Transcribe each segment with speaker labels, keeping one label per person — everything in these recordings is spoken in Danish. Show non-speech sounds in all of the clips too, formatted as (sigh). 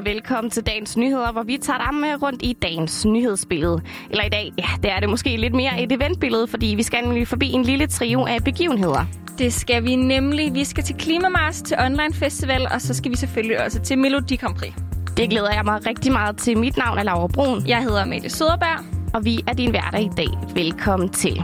Speaker 1: og velkommen til dagens nyheder, hvor vi tager dig med rundt i dagens nyhedsbillede. Eller i dag, ja, det er det måske lidt mere et eventbillede, fordi vi skal nemlig forbi en lille trio af begivenheder.
Speaker 2: Det skal vi nemlig. Vi skal til Klimamars, til Online Festival, og så skal vi selvfølgelig også til Melodi Grand Prix.
Speaker 1: Det glæder jeg mig rigtig meget til. Mit navn er Laura Brun.
Speaker 2: Jeg hedder Mette Søderberg.
Speaker 1: Og vi er din hverdag i dag. Velkommen til.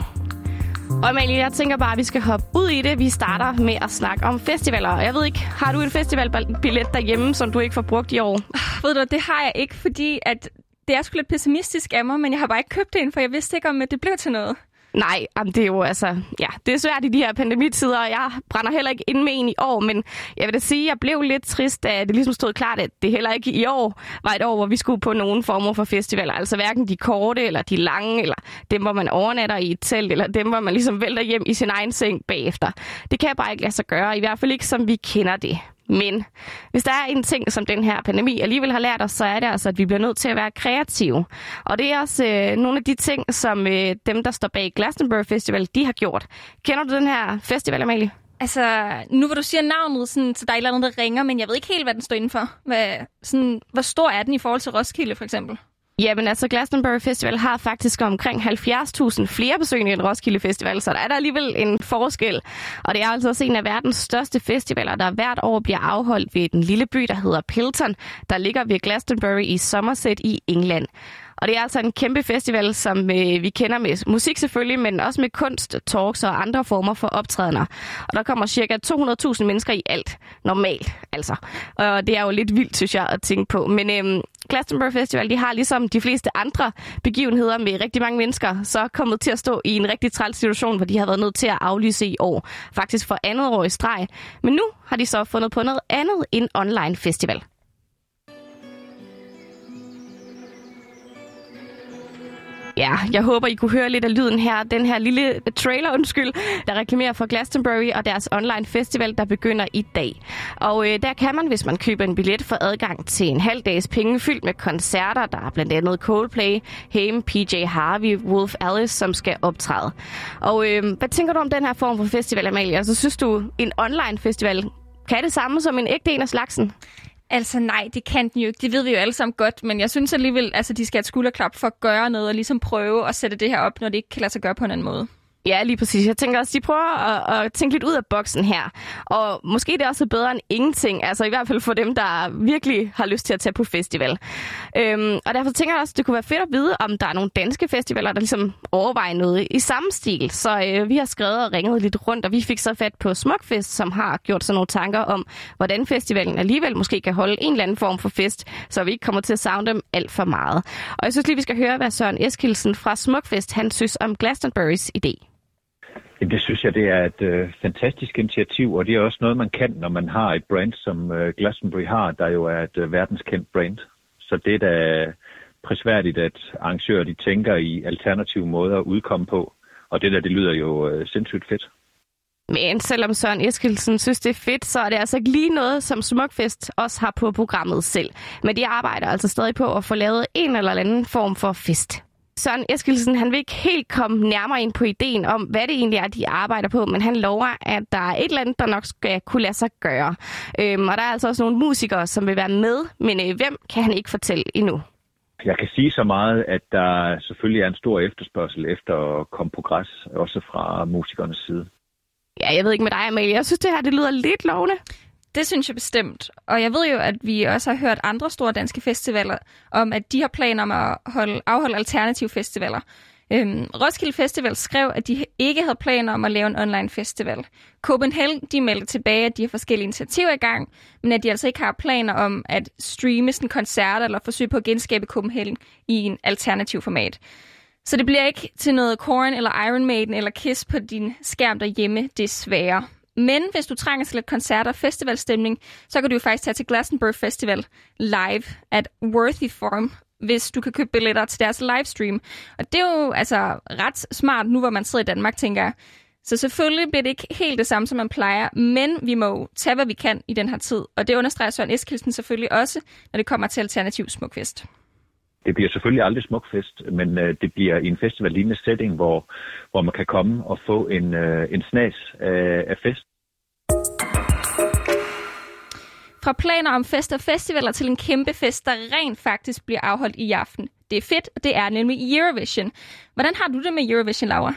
Speaker 1: Og Amalie, jeg tænker bare, at vi skal hoppe ud i det. Vi starter med at snakke om festivaler. Jeg ved ikke, har du en festivalbillet derhjemme, som du ikke får brugt i år?
Speaker 2: Ah, ved du, det har jeg ikke, fordi at det er sgu lidt pessimistisk af mig, men jeg har bare ikke købt en, for jeg vidste ikke, om det blev til noget.
Speaker 1: Nej, jamen det er jo altså, ja, det er svært i de her pandemitider, og jeg brænder heller ikke ind med en i år, men jeg vil da sige, at jeg blev lidt trist, da det ligesom stod klart, at det heller ikke i år var et år, hvor vi skulle på nogen former for festivaler. Altså hverken de korte, eller de lange, eller dem, hvor man overnatter i et telt, eller dem, hvor man ligesom vælter hjem i sin egen seng bagefter. Det kan jeg bare ikke lade sig gøre, i hvert fald ikke som vi kender det. Men hvis der er en ting, som den her pandemi alligevel har lært os, så er det altså, at vi bliver nødt til at være kreative. Og det er også øh, nogle af de ting, som øh, dem, der står bag Glastonbury Festival, de har gjort. Kender du den her festival, Amalie?
Speaker 2: Altså, nu hvor du siger navnet, sådan, så der er et eller andet, der ringer, men jeg ved ikke helt, hvad den står indenfor. Hvad, sådan, hvor stor er den i forhold til Roskilde, for eksempel?
Speaker 1: Jamen altså, Glastonbury Festival har faktisk omkring 70.000 flere besøgende end Roskilde Festival, så der er der alligevel en forskel. Og det er altså også en af verdens største festivaler, der hvert år bliver afholdt ved den lille by, der hedder Pilton, der ligger ved Glastonbury i Somerset i England. Og det er altså en kæmpe festival, som øh, vi kender med musik selvfølgelig, men også med kunst, talks og andre former for optrædener. Og der kommer cirka 200.000 mennesker i alt, normalt altså. Og det er jo lidt vildt, synes jeg, at tænke på. Men øh, Glastonbury Festival, de har ligesom de fleste andre begivenheder med rigtig mange mennesker, så kommet til at stå i en rigtig træl situation, hvor de har været nødt til at aflyse i år. Faktisk for andet år i streg. Men nu har de så fundet på noget andet end online festival. Ja, jeg håber, I kunne høre lidt af lyden her. Den her lille trailer, undskyld, der reklamerer for Glastonbury og deres online festival, der begynder i dag. Og øh, der kan man, hvis man køber en billet, få adgang til en halv dags penge fyldt med koncerter. Der er blandt andet Coldplay, Haim, PJ Harvey, Wolf Alice, som skal optræde. Og øh, hvad tænker du om den her form for festival, Amalie? Altså, synes du, en online festival kan det samme som en ægte en af slagsen?
Speaker 2: Altså nej, det kan den jo ikke. Det ved vi jo alle sammen godt, men jeg synes alligevel, altså de skal have et skulderklap for at gøre noget og ligesom prøve at sætte det her op, når det ikke kan lade sig gøre på en anden måde.
Speaker 1: Ja, lige præcis. Jeg tænker også, de prøver at, at tænke lidt ud af boksen her. Og måske det er også bedre end ingenting. Altså i hvert fald for dem, der virkelig har lyst til at tage på festival. Øhm, og derfor tænker jeg også, at det kunne være fedt at vide, om der er nogle danske festivaler, der ligesom overvejer noget i samme stil. Så øh, vi har skrevet og ringet lidt rundt, og vi fik så fat på Smukfest, som har gjort sig nogle tanker om, hvordan festivalen alligevel måske kan holde en eller anden form for fest, så vi ikke kommer til at savne dem alt for meget. Og jeg synes lige, vi skal høre, hvad Søren Eskilsen fra Smukfest, han synes om Glastonburys idé.
Speaker 3: Det synes jeg, det er et øh, fantastisk initiativ, og det er også noget, man kan, når man har et brand, som øh, Glastonbury har, der jo er et øh, verdenskendt brand. Så det er da prisværdigt, at arrangører de tænker i alternative måder at udkomme på. Og det der, det lyder jo øh, sindssygt fedt.
Speaker 1: Men selvom Søren Eskilsen synes, det er fedt, så er det altså ikke lige noget, som Smukfest også har på programmet selv. Men de arbejder altså stadig på at få lavet en eller anden form for fest. Søren Eskilsen, han vil ikke helt komme nærmere ind på ideen om, hvad det egentlig er, de arbejder på, men han lover, at der er et eller andet, der nok skal kunne lade sig gøre. Øhm, og der er altså også nogle musikere, som vil være med, men øh, hvem kan han ikke fortælle endnu.
Speaker 3: Jeg kan sige så meget, at der selvfølgelig er en stor efterspørgsel efter at komme på græs, også fra musikernes side.
Speaker 1: Ja, jeg ved ikke med dig, Amalie. Jeg synes, det her det lyder lidt lovende.
Speaker 2: Det synes jeg bestemt. Og jeg ved jo, at vi også har hørt andre store danske festivaler om, at de har planer om at holde, afholde alternative festivaler. Øhm, Roskilde Festival skrev, at de ikke havde planer om at lave en online festival. Copenhagen de meldte tilbage, at de har forskellige initiativer i gang, men at de altså ikke har planer om at streame sådan koncerter eller forsøge på at genskabe Copenhagen i en alternativ format. Så det bliver ikke til noget Korn eller Iron Maiden eller Kiss på din skærm derhjemme, desværre. Men hvis du trænger til lidt koncerter og festivalstemning, så kan du jo faktisk tage til Glastonbury Festival live at Worthy Forum, hvis du kan købe billetter til deres livestream. Og det er jo altså ret smart nu, hvor man sidder i Danmark, tænker jeg. Så selvfølgelig bliver det ikke helt det samme, som man plejer, men vi må tage, hvad vi kan i den her tid. Og det understreger Søren Eskilsen selvfølgelig også, når det kommer til Alternativ Smukfest.
Speaker 3: Det bliver selvfølgelig aldrig smukfest, men øh, det bliver i en festivallignende setting, hvor, hvor man kan komme og få en, øh, en snas af, af fest.
Speaker 2: Fra planer om fest og festivaler til en kæmpe fest, der rent faktisk bliver afholdt i aften. Det er fedt, og det er nemlig Eurovision. Hvordan har du det med Eurovision, Laura?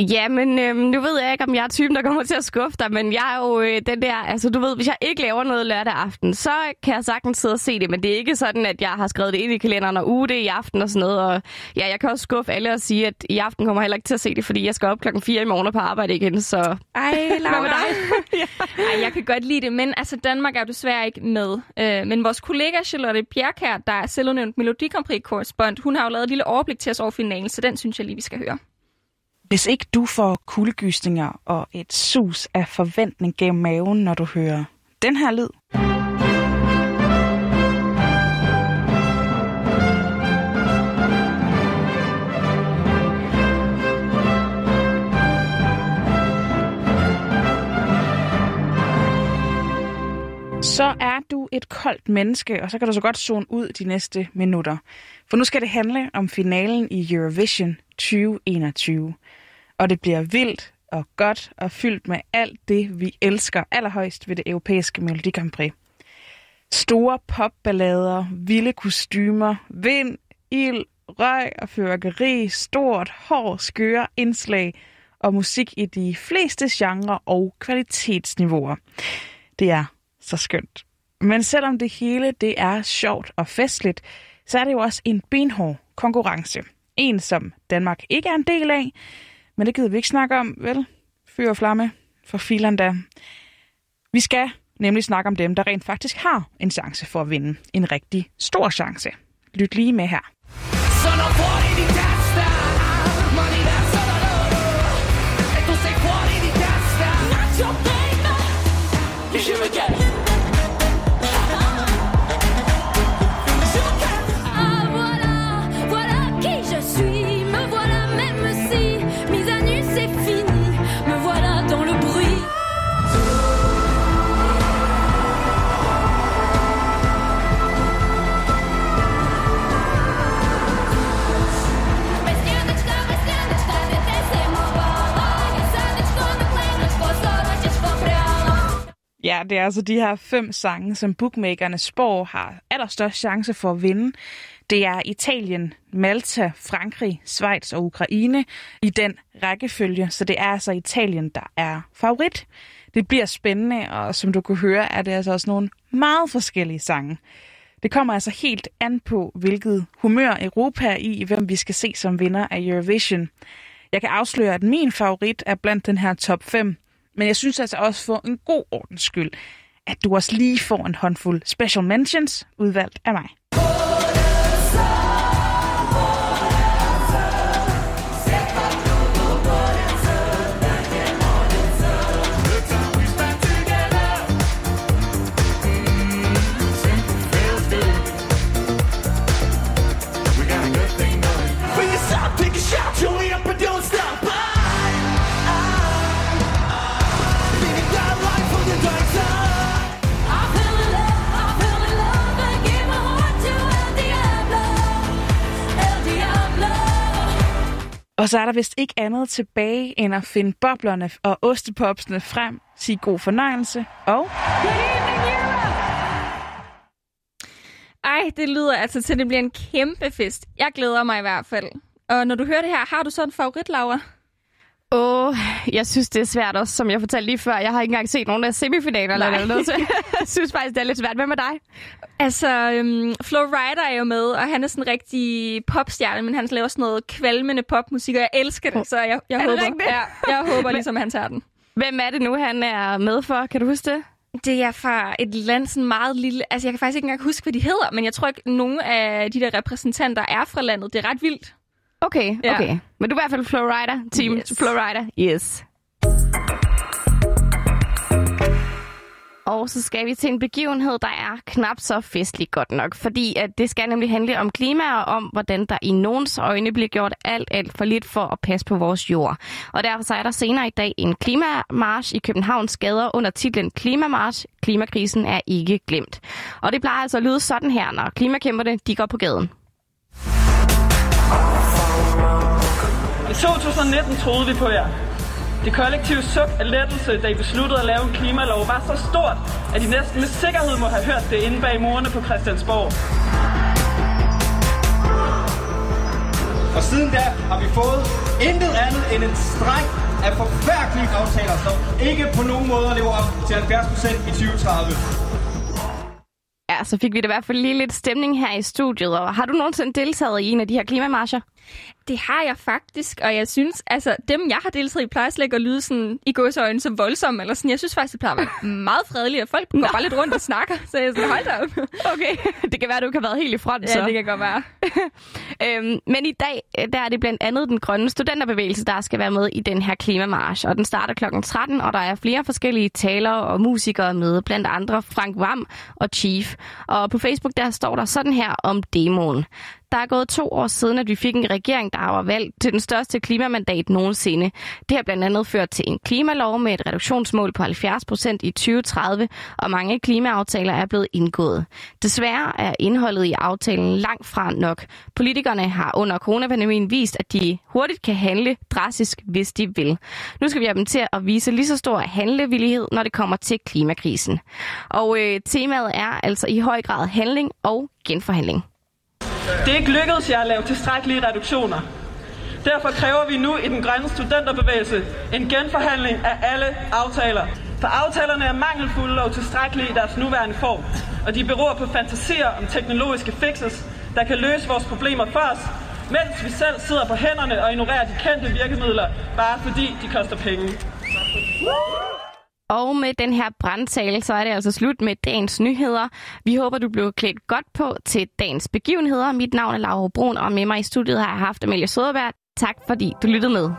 Speaker 1: Ja, men øhm, nu ved jeg ikke, om jeg er typen, der kommer til at skuffe dig, men jeg er jo øh, den der, altså du ved, hvis jeg ikke laver noget lørdag aften, så kan jeg sagtens sidde og se det, men det er ikke sådan, at jeg har skrevet det ind i kalenderen og uge det i aften og sådan noget, og ja, jeg kan også skuffe alle og sige, at i aften kommer jeg heller ikke til at se det, fordi jeg skal op klokken 4 i morgen på arbejde igen, så...
Speaker 2: Ej, (laughs) Laura. Hvad dig? (laughs) Ej, jeg kan godt lide det, men altså Danmark er jo desværre ikke med. Øh, men vores kollega Charlotte Bjerkær, der er selvudnævnt Melodi Grand Prix korrespond, hun har jo lavet et lille overblik til os over finalen, så den synes jeg lige, vi skal høre.
Speaker 4: Hvis ikke du får kuldegysninger og et sus af forventning gennem maven, når du hører den her lyd. så er du et koldt menneske, og så kan du så godt zone ud de næste minutter. For nu skal det handle om finalen i Eurovision 2021 og det bliver vildt og godt og fyldt med alt det, vi elsker allerhøjst ved det europæiske Melodi Grand Prix. Store popballader, vilde kostymer, vind, ild, røg og fyrværkeri, stort, hård, skøre indslag og musik i de fleste genrer og kvalitetsniveauer. Det er så skønt. Men selvom det hele det er sjovt og festligt, så er det jo også en benhård konkurrence. En, som Danmark ikke er en del af, men det gider vi ikke snakke om, vel? Fyr og flamme for filen da. Vi skal nemlig snakke om dem, der rent faktisk har en chance for at vinde. En rigtig stor chance. Lyt lige med her. Så det er altså de her fem sange, som bookmakerne spår har allerstørst chance for at vinde. Det er Italien, Malta, Frankrig, Schweiz og Ukraine i den rækkefølge, så det er altså Italien, der er favorit. Det bliver spændende, og som du kan høre, er det altså også nogle meget forskellige sange. Det kommer altså helt an på, hvilket humør Europa er i, hvem vi skal se som vinder af Eurovision. Jeg kan afsløre, at min favorit er blandt den her top 5, men jeg synes altså også for en god ordens skyld, at du også lige får en håndfuld special mentions udvalgt af mig. Og så er der vist ikke andet tilbage, end at finde boblerne og ostepopsene frem, sige god fornøjelse og...
Speaker 2: Ej, det lyder altså til, at det bliver en kæmpe fest. Jeg glæder mig i hvert fald. Og når du hører det her, har du så en favorit, Laura?
Speaker 1: Åh, oh, jeg synes, det er svært også, som jeg fortalte lige før. Jeg har ikke engang set nogen af semifinaler eller noget, så (laughs) jeg synes faktisk, det er lidt svært. Hvad med dig?
Speaker 2: Altså, um, Flo Rida er jo med, og han er sådan en rigtig popstjerne, men han laver sådan noget kvalmende popmusik, og jeg elsker det, så jeg, jeg, håber, ja, jeg håber ligesom, han tager den.
Speaker 1: Hvem er det nu, han er med for? Kan du huske det?
Speaker 2: Det er fra et land sådan meget lille... Altså, jeg kan faktisk ikke engang huske, hvad de hedder, men jeg tror ikke, nogen af de der repræsentanter er fra landet. Det er ret vildt.
Speaker 1: Okay, ja. okay. Men du er i hvert fald Flowrider, team yes. Flowrider. Yes. Og så skal vi til en begivenhed, der er knap så festlig godt nok, fordi at det skal nemlig handle om klima og om, hvordan der i nogens øjne bliver gjort alt, alt for lidt for at passe på vores jord. Og derfor så er der senere i dag en klimamarsch i Københavns gader under titlen Klimamarsch. Klimakrisen er ikke glemt. Og det plejer altså at lyde sådan her, når klimakæmperne de går på gaden.
Speaker 5: I 2019 troede vi på jer. Det kollektive suk af lettelse, da I besluttede at lave en klimalov, var så stort, at I næsten med sikkerhed må have hørt det inde bag murene på Christiansborg.
Speaker 6: Og siden da har vi fået intet andet end en streng af forfærdelige aftaler, som ikke på nogen måde lever op til 70% i 2030.
Speaker 1: Ja, så fik vi da i hvert fald lige lidt stemning her i studiet. Og har du nogensinde deltaget i en af de her klimamarcher?
Speaker 2: Det har jeg faktisk, og jeg synes, altså dem, jeg har deltaget i, plejer slet ikke at lyde sådan i godsøjne så voldsomme, eller sådan. Jeg synes faktisk, det plejer at være meget fredeligt, og folk går bare lidt rundt og snakker, så jeg sådan, hold da op. (laughs)
Speaker 1: Okay, det kan være, du kan have været helt i front,
Speaker 2: Ja,
Speaker 1: så.
Speaker 2: det kan godt være. (laughs)
Speaker 1: øhm, men i dag, øh, der er det blandt andet den grønne studenterbevægelse, der skal være med i den her klimamarsch. Og den starter kl. 13, og der er flere forskellige talere og musikere med, blandt andre Frank Vam og Chief. Og på Facebook, der står der sådan her om demoen. Der er gået to år siden, at vi fik en regering, der var valgt til den største klimamandat nogensinde. Det har blandt andet ført til en klimalov med et reduktionsmål på 70 procent i 2030, og mange klimaaftaler er blevet indgået. Desværre er indholdet i aftalen langt fra nok. Politikerne har under coronapandemien vist, at de hurtigt kan handle drastisk, hvis de vil. Nu skal vi have dem til at vise lige så stor handlevillighed, når det kommer til klimakrisen. Og øh, temaet er altså i høj grad handling og genforhandling.
Speaker 5: Det er ikke lykkedes jer at lave tilstrækkelige reduktioner. Derfor kræver vi nu i den grønne studenterbevægelse en genforhandling af alle aftaler. For aftalerne er mangelfulde og utilstrækkelige i deres nuværende form, og de beror på fantasier om teknologiske fixes, der kan løse vores problemer for os, mens vi selv sidder på hænderne og ignorerer de kendte virkemidler, bare fordi de koster penge.
Speaker 1: Og med den her brandtale, så er det altså slut med dagens nyheder. Vi håber, du blev klædt godt på til dagens begivenheder. Mit navn er Laura Brun, og med mig i studiet har jeg haft Amelie Søderberg. Tak fordi du lyttede med.